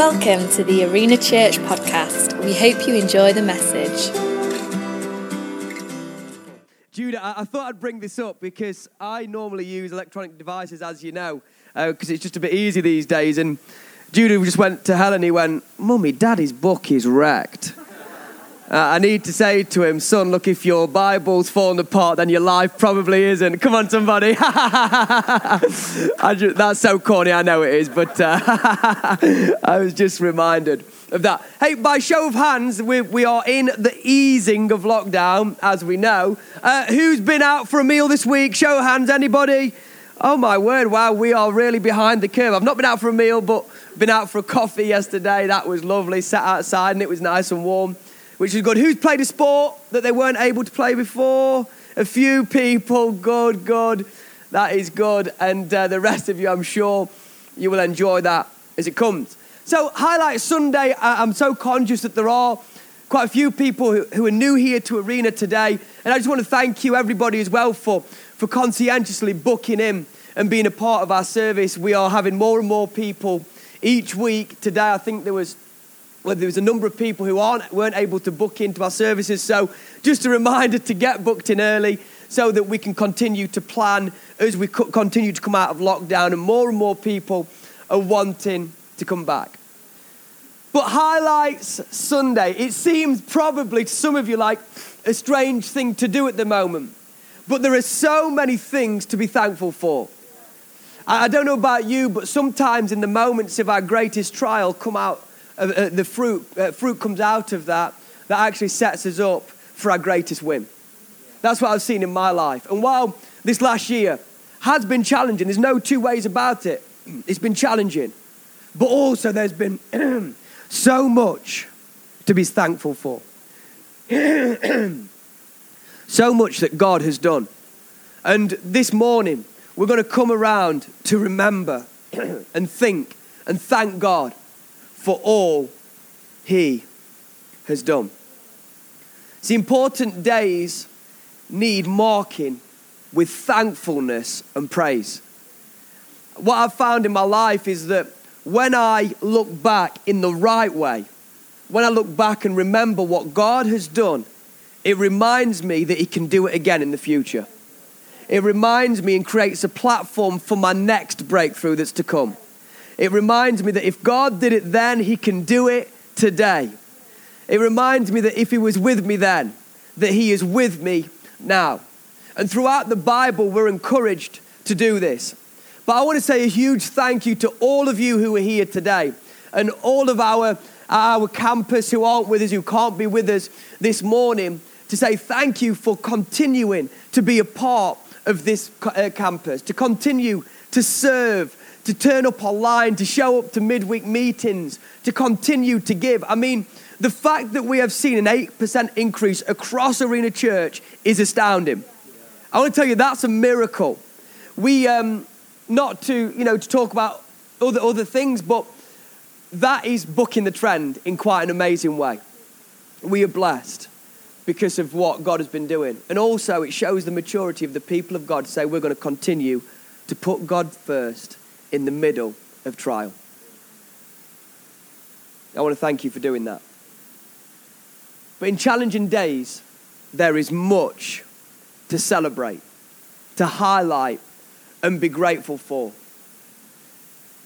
Welcome to the Arena Church podcast. We hope you enjoy the message. Judah, I, thought I'd bring this up because I normally use electronic devices, as you know, uh, because it's just a bit easy these days. And Judah just went to Helen, he went, Mummy, Daddy's book is wrecked. Uh, I need to say to him, son, look, if your Bible's falling apart, then your life probably isn't. Come on, somebody. just, that's so corny, I know it is, but uh, I was just reminded of that. Hey, by show of hands, we, we are in the easing of lockdown, as we know. Uh, who's been out for a meal this week? Show of hands, anybody? Oh my word, wow, we are really behind the curve. I've not been out for a meal, but been out for a coffee yesterday. That was lovely. Sat outside and it was nice and warm which is good. Who's played a sport that they weren't able to play before? A few people. Good, good. That is good. And uh, the rest of you, I'm sure you will enjoy that as it comes. So, Highlight Sunday, I'm so conscious that there are quite a few people who, who are new here to Arena today. And I just want to thank you, everybody, as well, for, for conscientiously booking in and being a part of our service. We are having more and more people each week. Today, I think there was well, there was a number of people who aren't, weren't able to book into our services. So, just a reminder to get booked in early so that we can continue to plan as we continue to come out of lockdown and more and more people are wanting to come back. But highlights Sunday, it seems probably to some of you like a strange thing to do at the moment. But there are so many things to be thankful for. I don't know about you, but sometimes in the moments of our greatest trial come out uh, uh, the fruit, uh, fruit comes out of that that actually sets us up for our greatest win. That's what I've seen in my life. And while this last year has been challenging, there's no two ways about it. It's been challenging. But also, there's been so much to be thankful for. so much that God has done. And this morning, we're going to come around to remember and think and thank God for all he has done. See, important days need marking with thankfulness and praise. What I've found in my life is that when I look back in the right way, when I look back and remember what God has done, it reminds me that He can do it again in the future. It reminds me and creates a platform for my next breakthrough that's to come. It reminds me that if God did it then, He can do it today. It reminds me that if He was with me then, that He is with me now. And throughout the Bible, we're encouraged to do this. But I want to say a huge thank you to all of you who are here today and all of our, our campus who aren't with us, who can't be with us this morning, to say thank you for continuing to be a part of this uh, campus, to continue to serve to turn up online, to show up to midweek meetings, to continue to give. I mean, the fact that we have seen an 8% increase across Arena Church is astounding. I want to tell you that's a miracle. We, um, not to, you know, to talk about other, other things, but that is booking the trend in quite an amazing way. We are blessed because of what God has been doing. And also, it shows the maturity of the people of God to say we're going to continue to put God first in the middle of trial. I want to thank you for doing that. But in challenging days, there is much to celebrate, to highlight, and be grateful for.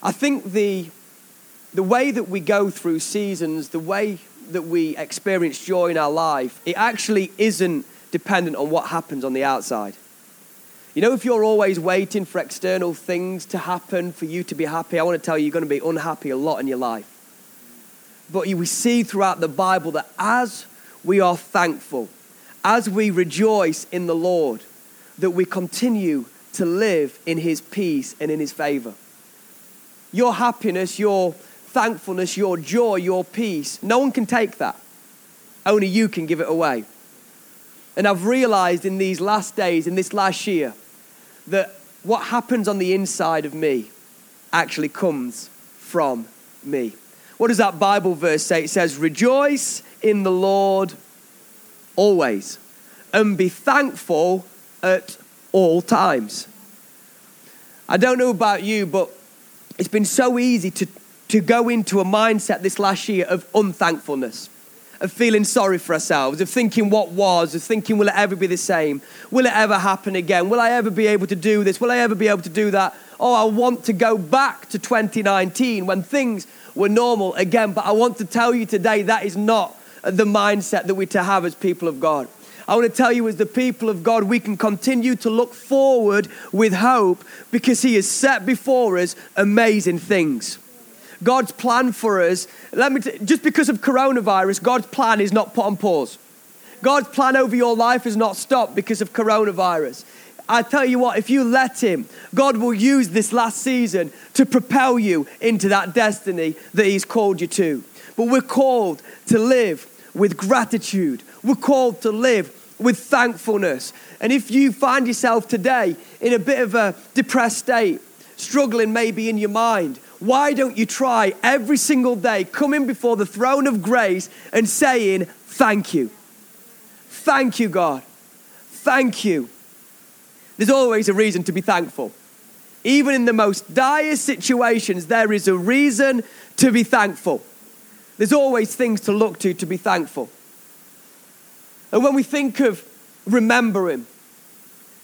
I think the, the way that we go through seasons, the way that we experience joy in our life, it actually isn't dependent on what happens on the outside. You know, if you're always waiting for external things to happen for you to be happy, I want to tell you, you're going to be unhappy a lot in your life. But we see throughout the Bible that as we are thankful, as we rejoice in the Lord, that we continue to live in His peace and in His favor. Your happiness, your thankfulness, your joy, your peace, no one can take that. Only you can give it away. And I've realized in these last days, in this last year, that what happens on the inside of me actually comes from me. What does that Bible verse say? It says, Rejoice in the Lord always, and be thankful at all times. I don't know about you, but it's been so easy to, to go into a mindset this last year of unthankfulness, of feeling sorry for ourselves, of thinking what was, of thinking, will it ever be the same? Will it ever happen again? Will I ever be able to do this? Will I ever be able to do that? Oh, I want to go back to 2019 when things were normal again. But I want to tell you today that is not the mindset that we're to have as people of God. I want to tell you, as the people of God, we can continue to look forward with hope because He has set before us amazing things. God's plan for us, let me t- just because of coronavirus, God's plan is not put on pause. God's plan over your life is not stopped because of coronavirus. I tell you what, if you let Him, God will use this last season to propel you into that destiny that He's called you to. But we're called to live with gratitude, we're called to live with thankfulness. And if you find yourself today in a bit of a depressed state, struggling maybe in your mind, why don't you try every single day coming before the throne of grace and saying, Thank you. Thank you, God. Thank you. There's always a reason to be thankful. Even in the most dire situations, there is a reason to be thankful. There's always things to look to to be thankful. And when we think of remembering,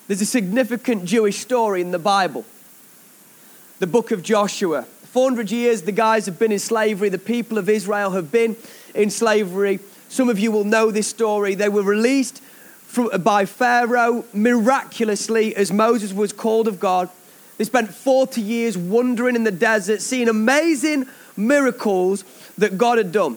there's a significant Jewish story in the Bible. The book of Joshua. 400 years the guys have been in slavery, the people of Israel have been in slavery. Some of you will know this story. They were released from, by Pharaoh miraculously as Moses was called of God. They spent 40 years wandering in the desert, seeing amazing miracles that God had done.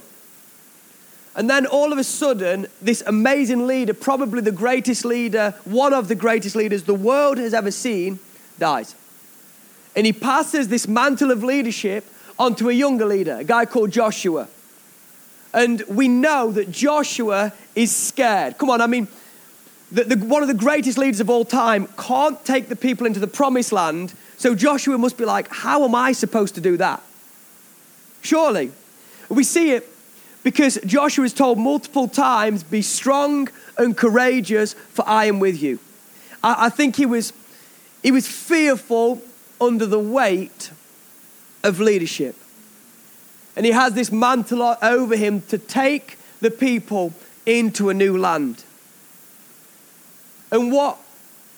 And then all of a sudden, this amazing leader, probably the greatest leader, one of the greatest leaders the world has ever seen, dies. And he passes this mantle of leadership onto a younger leader, a guy called Joshua. And we know that Joshua is scared. Come on, I mean, the, the, one of the greatest leaders of all time can't take the people into the promised land. So Joshua must be like, how am I supposed to do that? Surely. We see it because Joshua is told multiple times, Be strong and courageous, for I am with you. I, I think he was, he was fearful under the weight of leadership. And he has this mantle over him to take the people into a new land. And what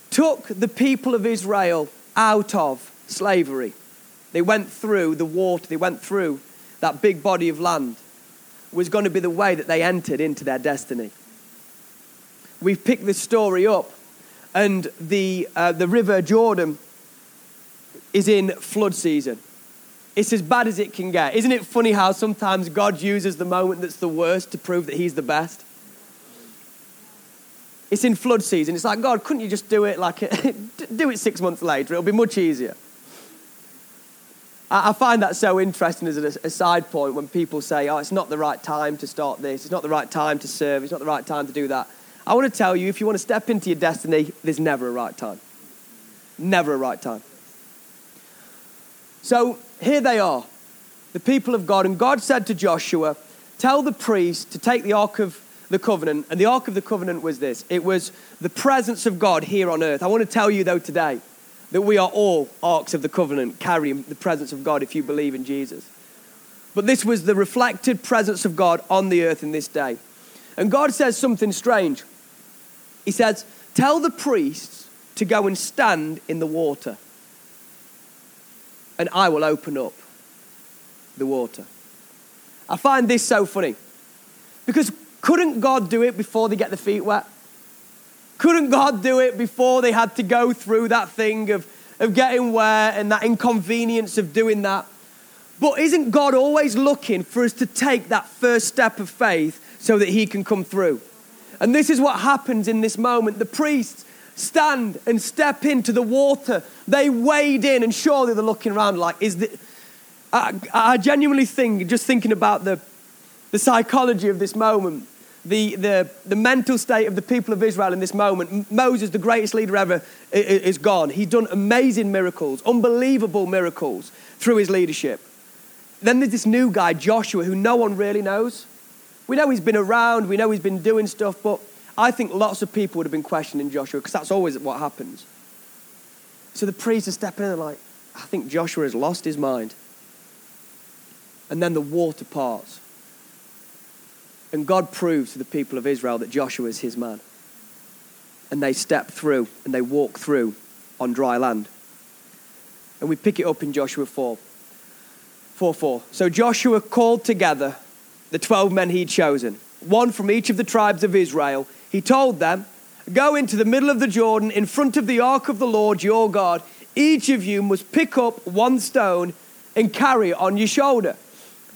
took the people of Israel out of slavery? They went through the water, they went through that big body of land was going to be the way that they entered into their destiny. We've picked this story up, and the, uh, the River Jordan is in flood season. It's as bad as it can get. Isn't it funny how sometimes God uses the moment that's the worst to prove that He's the best? It's in flood season. It's like, God, couldn't you just do it like, do it six months later? It'll be much easier. I find that so interesting as a, side point when people say, oh, it's not the right time to start this, it's not the right time to serve, it's not the right time to do that. I want to tell you, if you want to step into your destiny, there's never a right time. Never a right time. So here they are, the people of God. And God said to Joshua, Tell the priest to take the Ark of the Covenant. And the Ark of the Covenant was this it was the presence of God here on earth. I want to tell you, though, today that we are all arks of the covenant, carrying the presence of God if you believe in Jesus. But this was the reflected presence of God on the earth in this day. And God says something strange. He says, Tell the priests to go and stand in the water, and I will open up the water. I find this so funny because couldn't God do it before they get their feet wet? Couldn't God do it before they had to go through that thing of, of getting wet and that inconvenience of doing that? But isn't God always looking for us to take that first step of faith so that He can come through? And this is what happens in this moment. The priests stand and step into the water. They wade in, and surely they're looking around like, is the. I, I genuinely think, just thinking about the, the psychology of this moment, the, the, the mental state of the people of Israel in this moment. Moses, the greatest leader ever, is gone. He's done amazing miracles, unbelievable miracles through his leadership. Then there's this new guy, Joshua, who no one really knows. We know he's been around, we know he's been doing stuff, but I think lots of people would have been questioning Joshua because that's always what happens. So the priests are stepping in and like, I think Joshua has lost his mind. and then the water parts. And God proves to the people of Israel that Joshua is his man. And they step through and they walk through on dry land. And we pick it up in Joshua 4. 4 4. So Joshua called together the 12 men he'd chosen, one from each of the tribes of Israel. He told them, Go into the middle of the Jordan in front of the ark of the Lord your God. Each of you must pick up one stone and carry it on your shoulder.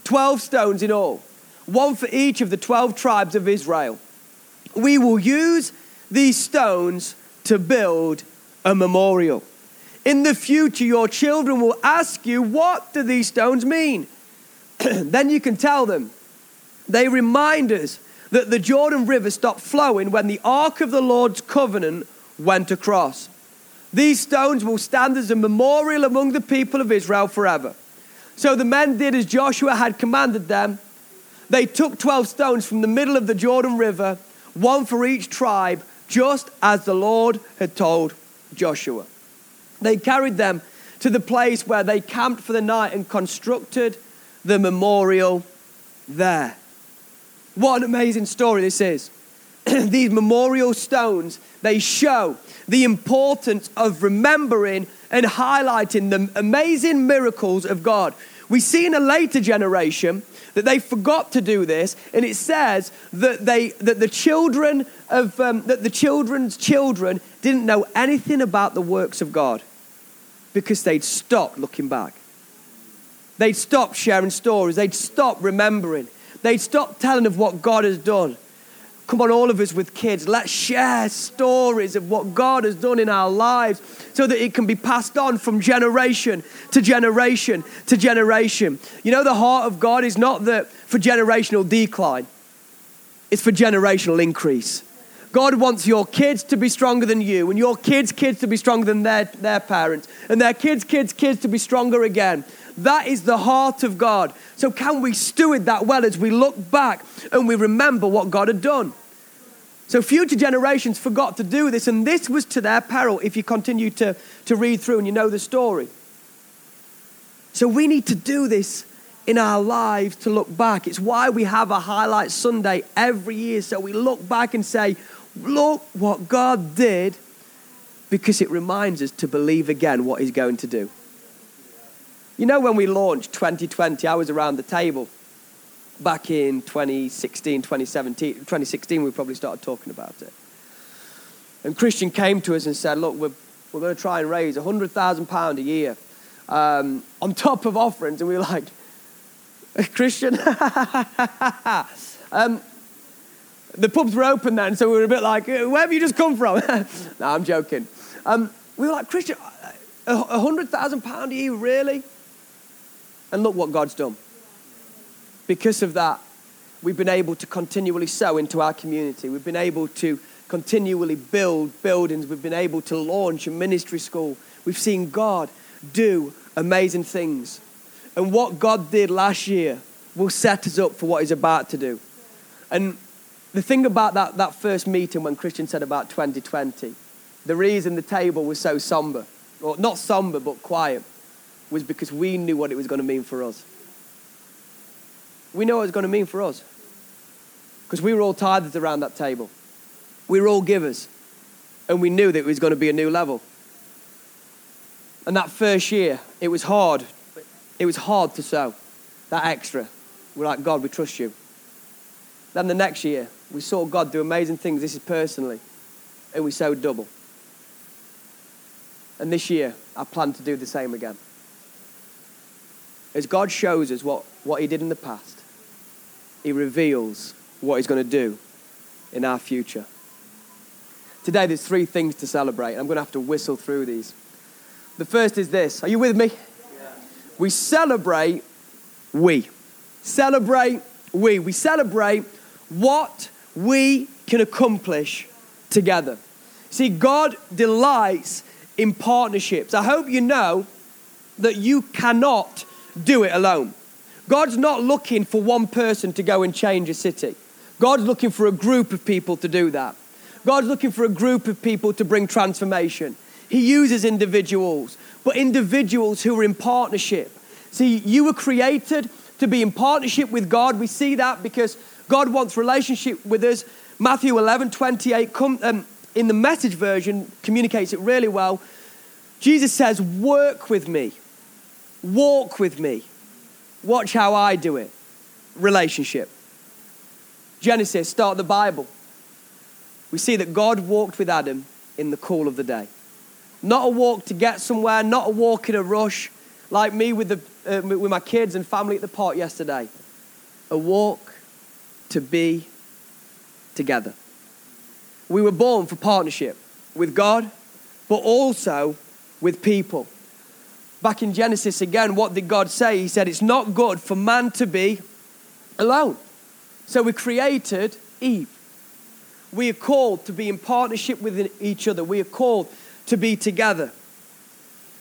12 stones in all, one for each of the 12 tribes of Israel. We will use these stones to build a memorial. In the future, your children will ask you, What do these stones mean? then you can tell them. They remind us that the Jordan River stopped flowing when the Ark of the Lord's covenant went across. These stones will stand as a memorial among the people of Israel forever. So the men did as Joshua had commanded them. They took 12 stones from the middle of the Jordan River, one for each tribe, just as the Lord had told Joshua. They carried them to the place where they camped for the night and constructed the memorial there. What an amazing story this is. These memorial stones, they show the importance of remembering and highlighting the amazing miracles of God. We see in a later generation that they forgot to do this, and it says that they that the children of um, that the children's children didn't know anything about the works of God because they'd stopped looking back. They'd stopped sharing stories. They'd stopped remembering. They'd stopped telling of what God has done. Come on, all of us with kids, let's share stories of what God has done in our lives so that it can be passed on from generation to generation to generation. You know, the heart of God is not that for generational decline, it's for generational increase. God wants your kids to be stronger than you, and your kids' kids to be stronger than their, their parents, and their kids' kids' kids to be stronger again. That is the heart of God. So, can we steward that well as we look back and we remember what God had done? So, future generations forgot to do this, and this was to their peril if you continue to, to read through and you know the story. So, we need to do this in our lives to look back. It's why we have a highlight Sunday every year. So, we look back and say, Look what God did, because it reminds us to believe again what He's going to do. You know, when we launched 2020, I was around the table back in 2016, 2017. 2016, we probably started talking about it. And Christian came to us and said, Look, we're, we're going to try and raise £100,000 a year um, on top of offerings. And we were like, Christian? um, the pubs were open then, so we were a bit like, where have you just come from? no, I'm joking. Um, we were like, Christian, a hundred thousand pound a year, really? And look what God's done. Because of that, we've been able to continually sow into our community. We've been able to continually build buildings. We've been able to launch a ministry school. We've seen God do amazing things. And what God did last year will set us up for what He's about to do. And the thing about that, that first meeting when Christian said about 2020, the reason the table was so somber, or not somber, but quiet, was because we knew what it was going to mean for us. We know what it was going to mean for us. Because we were all tithers around that table. We were all givers. And we knew that it was going to be a new level. And that first year, it was hard. It was hard to sow that extra. We're like, God, we trust you. Then the next year, we saw God do amazing things. This is personally. And we sowed double. And this year, I plan to do the same again. As God shows us what, what He did in the past, He reveals what He's going to do in our future. Today, there's three things to celebrate. I'm going to have to whistle through these. The first is this Are you with me? Yeah. We celebrate we. Celebrate we. We celebrate what we can accomplish together. See, God delights in partnerships. I hope you know that you cannot do it alone. God's not looking for one person to go and change a city. God's looking for a group of people to do that. God's looking for a group of people to bring transformation. He uses individuals, but individuals who are in partnership. See, you were created to be in partnership with God. We see that because God wants relationship with us. Matthew 11, 28, come, um, in the message version, communicates it really well. Jesus says, Work with me, walk with me, watch how I do it. Relationship. Genesis, start the Bible. We see that God walked with Adam in the cool of the day. Not a walk to get somewhere, not a walk in a rush, like me with, the, uh, with my kids and family at the park yesterday. A walk to be together. We were born for partnership with God, but also with people. Back in Genesis again, what did God say? He said, It's not good for man to be alone. So we created Eve. We are called to be in partnership with each other. We are called to be together.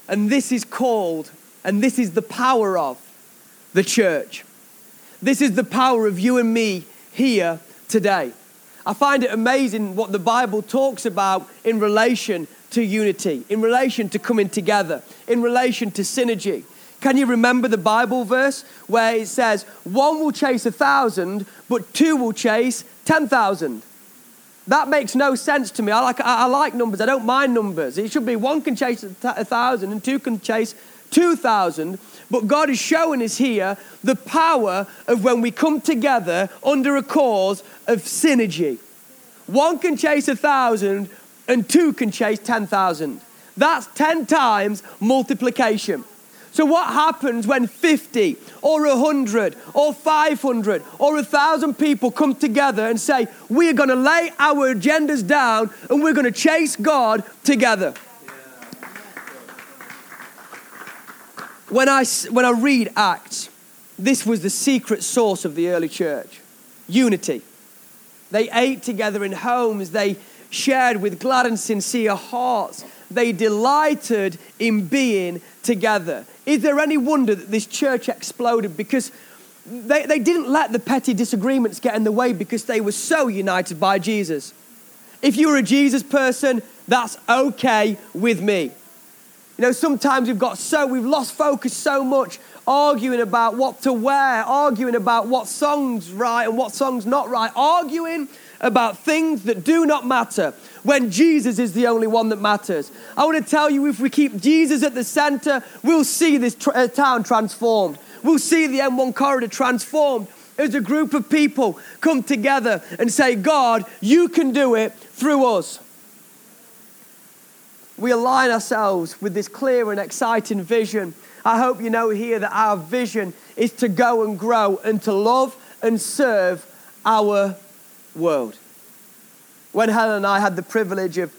And this is called, and this is the power of the church. This is the power of you and me here today. I find it amazing what the Bible talks about in relation to unity, in relation to coming together, in relation to synergy. Can you remember the Bible verse where it says, one will chase a thousand, but two will chase 10,000? That makes no sense to me. I like, I, like numbers. I don't mind numbers. It should be one can chase a, thousand and two can chase 2,000. But God is showing us here the power of when we come together under a cause of synergy. One can chase a thousand and two can chase 10,000. That's 10 times multiplication. So, what happens when 50 or 100 or 500 or 1,000 people come together and say, We are going to lay our agendas down and we're going to chase God together? When I, when I read Acts, this was the secret source of the early church unity. They ate together in homes, they shared with glad and sincere hearts, they delighted in being together. Is there any wonder that this church exploded? Because they, they didn't let the petty disagreements get in the way because they were so united by Jesus. If you're a Jesus person, that's okay with me. You know, sometimes we've got so, we've lost focus so much arguing about what to wear, arguing about what song's right and what song's not right, arguing about things that do not matter when Jesus is the only one that matters. I want to tell you if we keep Jesus at the center, we'll see this tr- uh, town transformed. We'll see the M1 corridor transformed as a group of people come together and say, God, you can do it through us we align ourselves with this clear and exciting vision. I hope you know here that our vision is to go and grow and to love and serve our world. When Helen and I had the privilege of,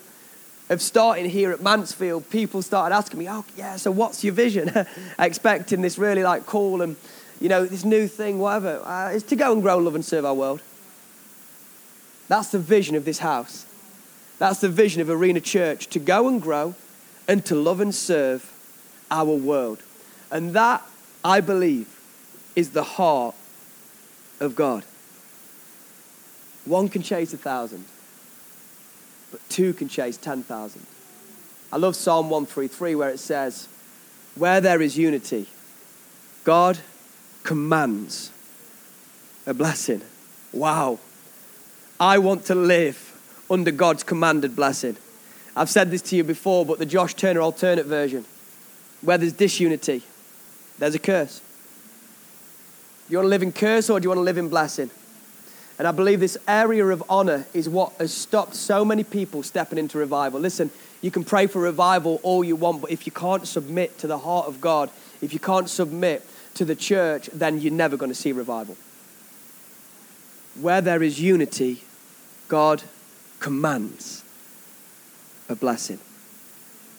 of starting here at Mansfield, people started asking me, Oh, yeah, so what's your vision? Expecting this really like call and, you know, this new thing, whatever. Uh, it's to go and grow, love, and serve our world. That's the vision of this house. That's the vision of Arena Church to go and grow and to love and serve our world. And that, I believe, is the heart of God. One can chase a thousand, but two can chase 10,000. I love Psalm 133 where it says, Where there is unity, God commands a blessing. Wow. I want to live under God's commanded blessing. I've said this to you before, but the Josh Turner alternate version, where there's disunity, there's a curse. Do you want to live in curse or do you want to live in blessing? And I believe this area of honor is what has stopped so many people stepping into revival. Listen, you can pray for revival all you want, but if you can't submit to the heart of God, if you can't submit to the church, then you're never going to see revival. Where there is unity, God commands a blessing.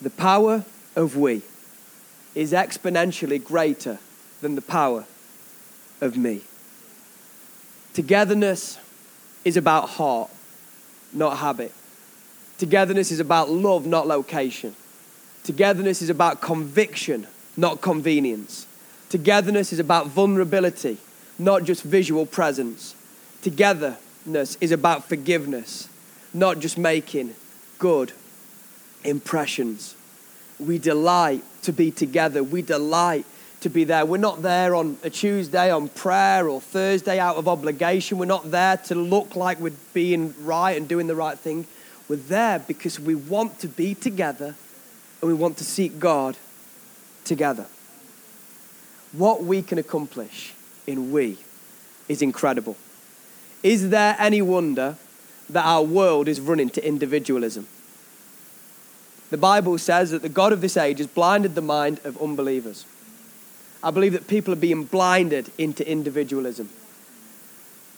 The power of we is exponentially greater than the power of me. Togetherness is about heart, not habit. Togetherness is about love, not location. Togetherness is about conviction, not convenience. Togetherness is about vulnerability, not just visual presence. Togetherness is about forgiveness, not just making good impressions. We delight to be together. We delight to be there. We're not there on a Tuesday on prayer or Thursday out of obligation. We're not there to look like we're being right and doing the right thing. We're there because we want to be together and we want to seek God together. What we can accomplish in we is incredible. Is there any wonder that our world is running to individualism? The Bible says that the God of this age has blinded the mind of unbelievers. I believe that people are being blinded into individualism.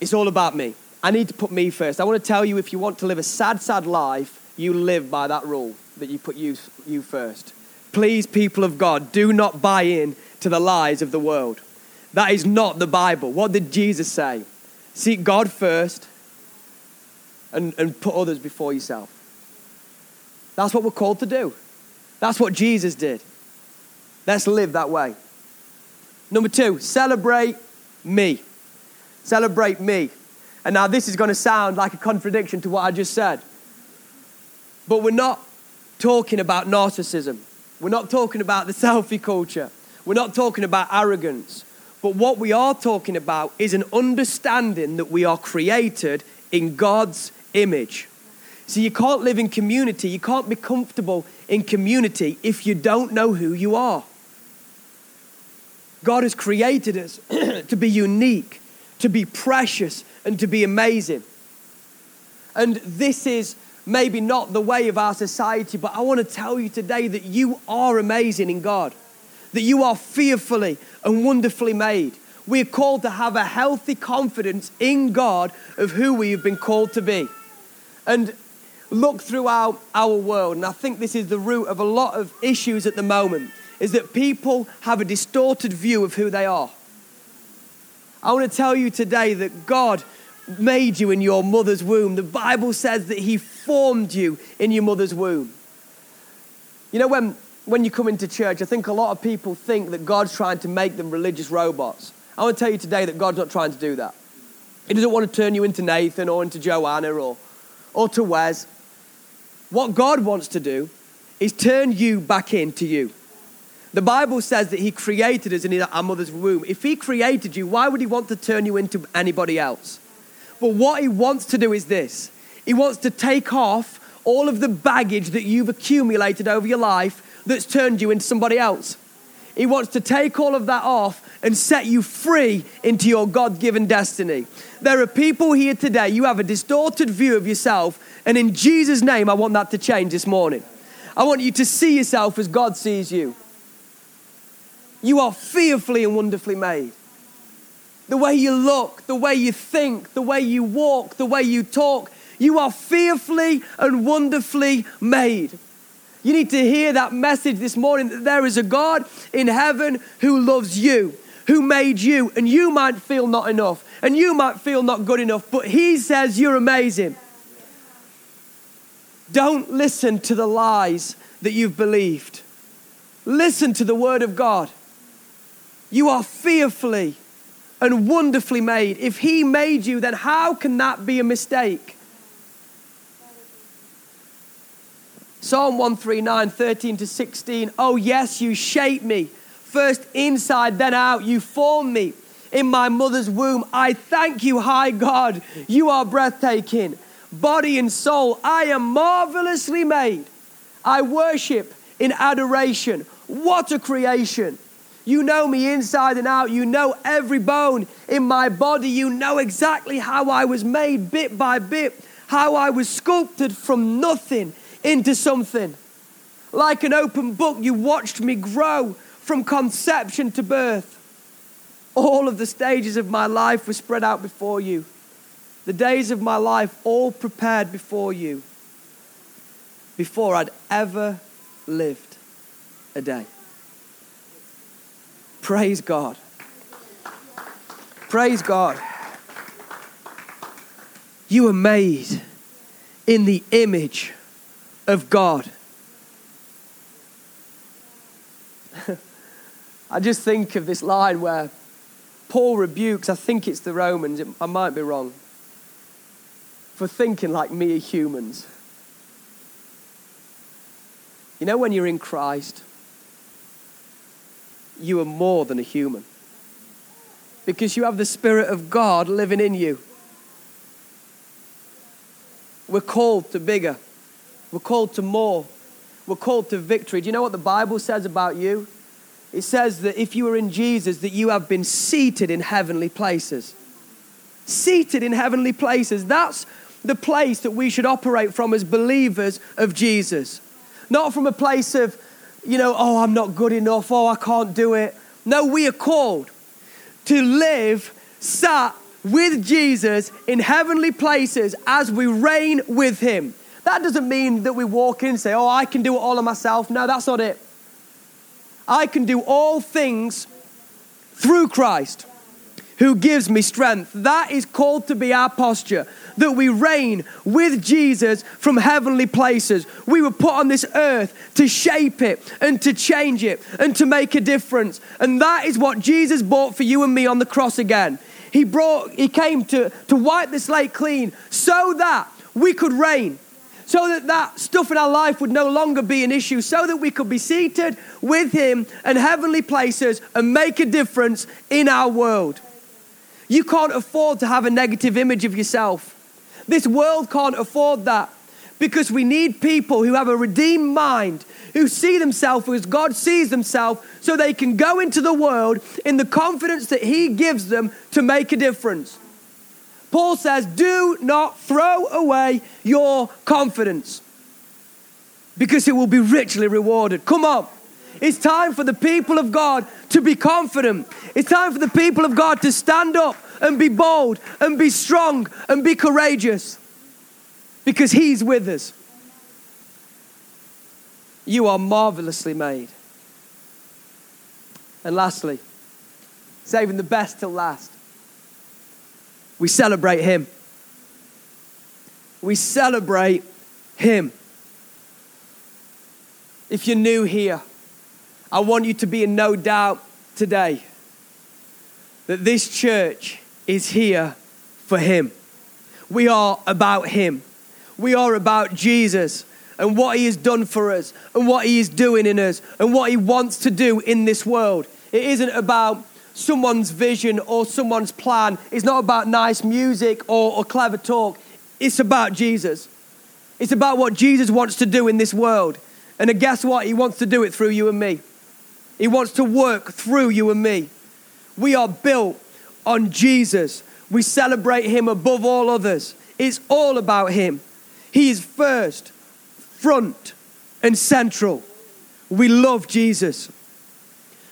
It's all about me. I need to put me first. I want to tell you if you want to live a sad, sad life, you live by that rule that you put you, you first. Please, people of God, do not buy in to the lies of the world. That is not the Bible. What did Jesus say? Seek God first and, and put others before yourself. That's what we're called to do. That's what Jesus did. Let's live that way. Number two, celebrate me. Celebrate me. And now this is going to sound like a contradiction to what I just said. But we're not talking about narcissism. We're not talking about the selfie culture. We're not talking about arrogance. But what we are talking about is an understanding that we are created in God's image. So you can't live in community, you can't be comfortable in community if you don't know who you are. God has created us to be unique, to be precious, and to be amazing. And this is maybe not the way of our society, but I want to tell you today that you are amazing in God, that you are fearfully and wonderfully made. We're called to have a healthy confidence in God of who we have been called to be. And look throughout our world, and I think this is the root of a lot of issues at the moment is that people have a distorted view of who they are. I want to tell you today that God made you in your mother's womb. The Bible says that He formed you in your mother's womb. You know, when, when you come into church, I think a lot of people think that God's trying to make them religious robots. I want to tell you today that God's not trying to do that. He doesn't want to turn you into Nathan or into Joanna or, or to Wes. What God wants to do is turn you back into you. The Bible says that He created us in our mother's womb. If He created you, why would He want to turn you into anybody else? But what He wants to do is this He wants to take off all of the baggage that you've accumulated over your life that's turned you into somebody else. He wants to take all of that off and set you free into your God given destiny. There are people here today, you have a distorted view of yourself, and in Jesus' name, I want that to change this morning. I want you to see yourself as God sees you. You are fearfully and wonderfully made. The way you look, the way you think, the way you walk, the way you talk, you are fearfully and wonderfully made. You need to hear that message this morning that there is a God in heaven who loves you, who made you, and you might feel not enough, and you might feel not good enough, but He says you're amazing. Don't listen to the lies that you've believed. Listen to the Word of God. You are fearfully and wonderfully made. If He made you, then how can that be a mistake? Psalm 139, 13 to 16. Oh, yes, you shape me. First inside, then out. You form me in my mother's womb. I thank you, high God. You are breathtaking. Body and soul, I am marvelously made. I worship in adoration. What a creation. You know me inside and out. You know every bone in my body. You know exactly how I was made bit by bit, how I was sculpted from nothing into something. Like an open book, you watched me grow from conception to birth. All of the stages of my life were spread out before you. The days of my life all prepared before you before I'd ever lived a day. Praise God. Praise God. You were made in the image of God. I just think of this line where Paul rebukes, I think it's the Romans, I might be wrong, for thinking like mere humans. You know, when you're in Christ, you are more than a human. Because you have the Spirit of God living in you. We're called to bigger. We're called to more. We're called to victory. Do you know what the Bible says about you? It says that if you are in Jesus, that you have been seated in heavenly places. Seated in heavenly places. That's the place that we should operate from as believers of Jesus. Not from a place of, you know, oh, I'm not good enough, oh, I can't do it. No, we are called to live sat with Jesus in heavenly places as we reign with Him. That doesn't mean that we walk in and say, oh, I can do it all on myself. No, that's not it. I can do all things through Christ who gives me strength. That is called to be our posture, that we reign with Jesus from heavenly places. We were put on this earth to shape it and to change it and to make a difference. And that is what Jesus bought for you and me on the cross again. He brought, he came to, to wipe the slate clean so that we could reign so that that stuff in our life would no longer be an issue, so that we could be seated with Him in heavenly places and make a difference in our world. You can't afford to have a negative image of yourself. This world can't afford that because we need people who have a redeemed mind, who see themselves as God sees themselves, so they can go into the world in the confidence that He gives them to make a difference. Paul says, Do not throw away your confidence because it will be richly rewarded. Come on. It's time for the people of God to be confident. It's time for the people of God to stand up and be bold and be strong and be courageous because He's with us. You are marvelously made. And lastly, saving the best till last. We celebrate Him. We celebrate Him. If you're new here, I want you to be in no doubt today that this church is here for Him. We are about Him. We are about Jesus and what He has done for us and what He is doing in us and what He wants to do in this world. It isn't about someone's vision or someone's plan. It's not about nice music or, or clever talk. It's about Jesus. It's about what Jesus wants to do in this world. And guess what? He wants to do it through you and me. He wants to work through you and me. We are built on Jesus. We celebrate Him above all others. It's all about Him. He is first, front, and central. We love Jesus.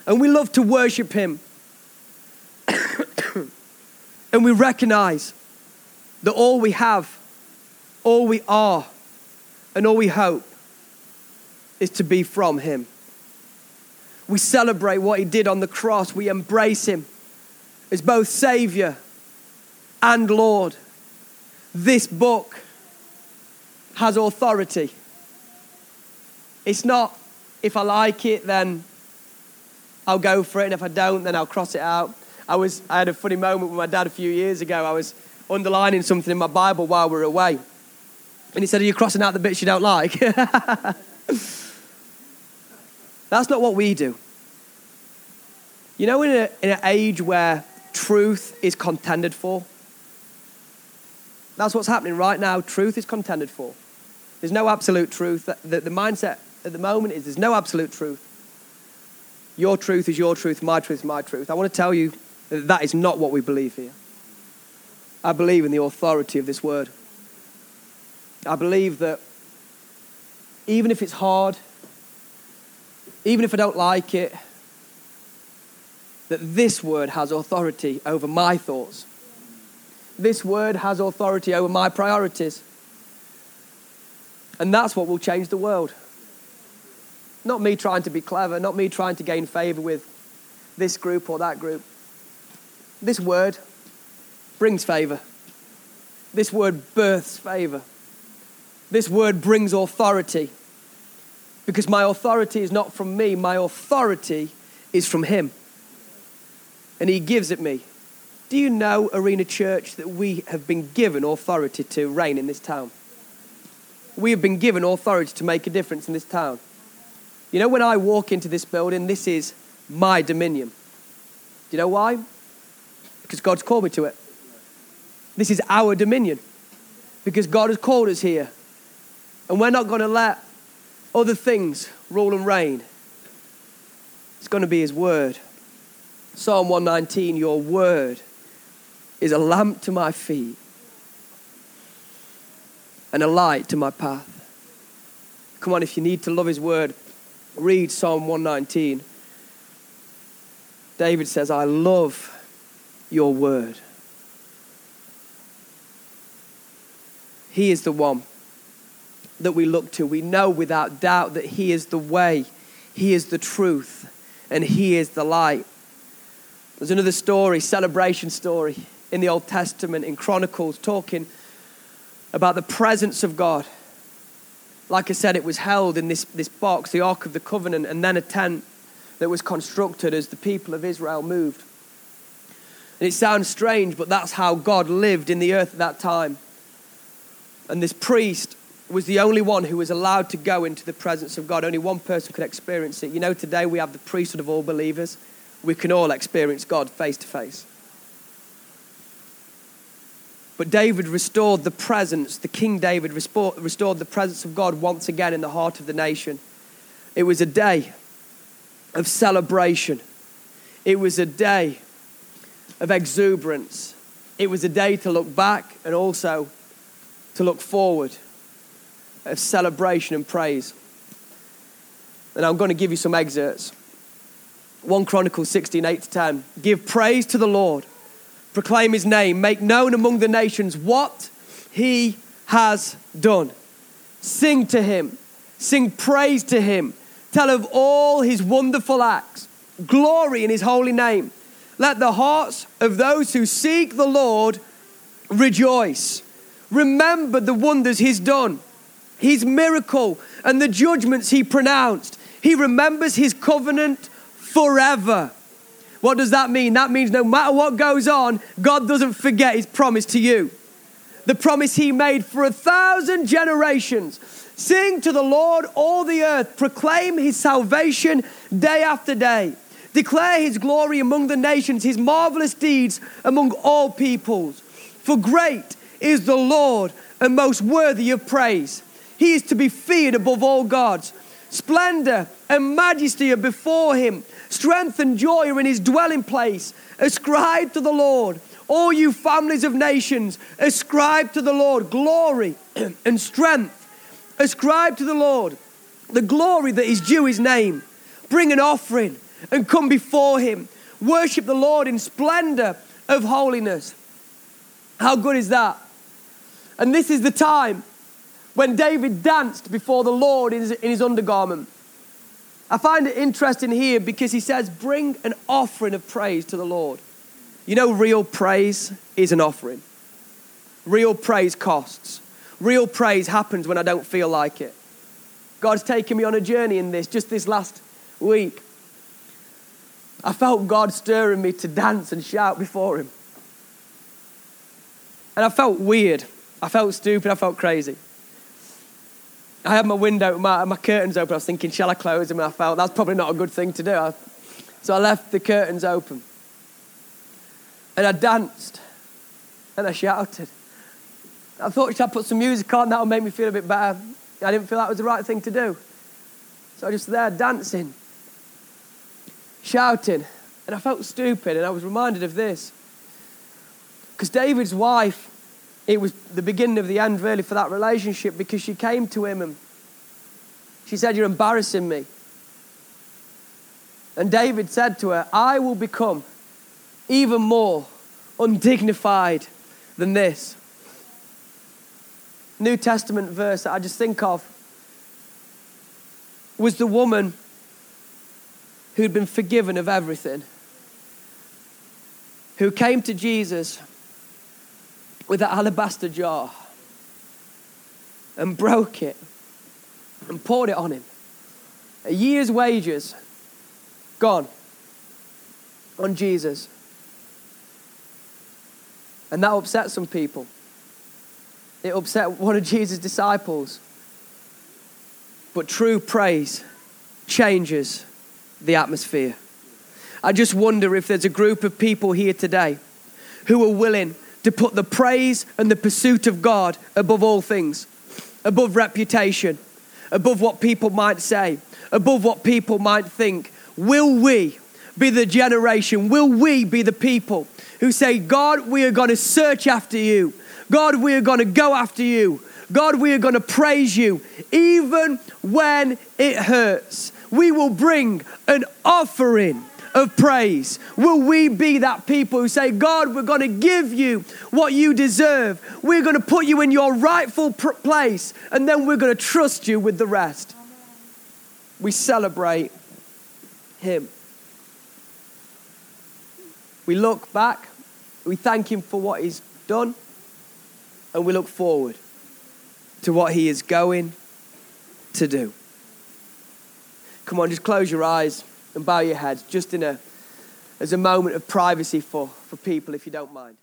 And we love to worship Him. and we recognize that all we have, all we are, and all we hope is to be from Him. We celebrate what He did on the cross, we embrace Him as both Savior and Lord. This book has authority. It's not, if I like it, then I'll go for it, and if I don't, then I'll cross it out. I, was, I had a funny moment with my dad a few years ago. I was underlining something in my Bible while we were away. And he said, Are you crossing out the bits you don't like? That's not what we do. You know, in, a, in an age where truth is contended for, that's what's happening right now. Truth is contended for. There's no absolute truth. The, the mindset at the moment is there's no absolute truth. Your truth is your truth, my truth is my truth. I want to tell you that, that is not what we believe here. I believe in the authority of this word. I believe that even if it's hard, even if I don't like it, that this word has authority over my thoughts. This word has authority over my priorities. And that's what will change the world. Not me trying to be clever, not me trying to gain favor with this group or that group. This word brings favor. This word births favor. This word brings authority. Because my authority is not from me, my authority is from Him. And He gives it me. Do you know, Arena Church, that we have been given authority to reign in this town? We have been given authority to make a difference in this town. You know, when I walk into this building, this is my dominion. Do you know why? Because God's called me to it. This is our dominion. Because God has called us here. And we're not going to let other things rule and reign. It's going to be His word. Psalm 119 Your word is a lamp to my feet and a light to my path. Come on, if you need to love His word, read Psalm 119. David says, I love your word. He is the one that we look to. We know without doubt that He is the way, He is the truth, and He is the light. There's another story, celebration story in the Old Testament, in Chronicles, talking about the presence of God. Like I said, it was held in this, this box, the Ark of the Covenant, and then a tent that was constructed as the people of Israel moved. And it sounds strange, but that's how God lived in the earth at that time. And this priest was the only one who was allowed to go into the presence of God. Only one person could experience it. You know, today we have the priesthood of all believers. We can all experience God face to face. But David restored the presence, the King David restored the presence of God once again in the heart of the nation. It was a day of celebration, it was a day of exuberance, it was a day to look back and also to look forward, of celebration and praise. And I'm going to give you some excerpts. 1 Chronicles 16, 8 to 10. Give praise to the Lord proclaim his name, make known among the nations what he has done. Sing to him, sing praise to him, tell of all his wonderful acts, glory in his holy name. Let the hearts of those who seek the Lord rejoice. Remember the wonders he's done, his miracle, and the judgments he pronounced. He remembers his covenant forever. What does that mean? That means no matter what goes on, God doesn't forget his promise to you. The promise he made for a thousand generations. Sing to the Lord, all the earth. Proclaim his salvation day after day. Declare his glory among the nations, his marvelous deeds among all peoples. For great is the Lord and most worthy of praise. He is to be feared above all gods. Splendor and majesty are before him. Strength and joy are in his dwelling place. Ascribe to the Lord, all you families of nations. Ascribe to the Lord glory and strength. Ascribe to the Lord the glory that is due his name. Bring an offering and come before him. Worship the Lord in splendor of holiness. How good is that? And this is the time when David danced before the Lord in his, in his undergarment. I find it interesting here because he says, bring an offering of praise to the Lord. You know, real praise is an offering. Real praise costs. Real praise happens when I don't feel like it. God's taken me on a journey in this just this last week. I felt God stirring me to dance and shout before Him. And I felt weird. I felt stupid. I felt crazy. I had my window, my, my curtains open. I was thinking, shall I close them? And I felt that's probably not a good thing to do. I, so I left the curtains open. And I danced. And I shouted. I thought, should I put some music on? That'll make me feel a bit better. I didn't feel that was the right thing to do. So I was just there dancing, shouting. And I felt stupid. And I was reminded of this. Because David's wife it was the beginning of the end, really, for that relationship because she came to him and she said, You're embarrassing me. And David said to her, I will become even more undignified than this. New Testament verse that I just think of was the woman who'd been forgiven of everything, who came to Jesus with an alabaster jar and broke it and poured it on him. A year's wages gone on Jesus. And that upset some people. It upset one of Jesus' disciples. But true praise changes the atmosphere. I just wonder if there's a group of people here today who are willing to put the praise and the pursuit of God above all things, above reputation, above what people might say, above what people might think. Will we be the generation? Will we be the people who say, God, we are going to search after you? God, we are going to go after you. God, we are going to praise you even when it hurts. We will bring an offering of praise? Will we be that people who say, God, we're going to give you what you deserve? We're going to put you in your rightful pr- place, and then we're going to trust you with the rest. We celebrate Him. We look back, we thank Him for what He's done, and we look forward to what He is going to do. Come on, just close your eyes and bow your heads just in a, as a moment of privacy for, for people, if you don't mind.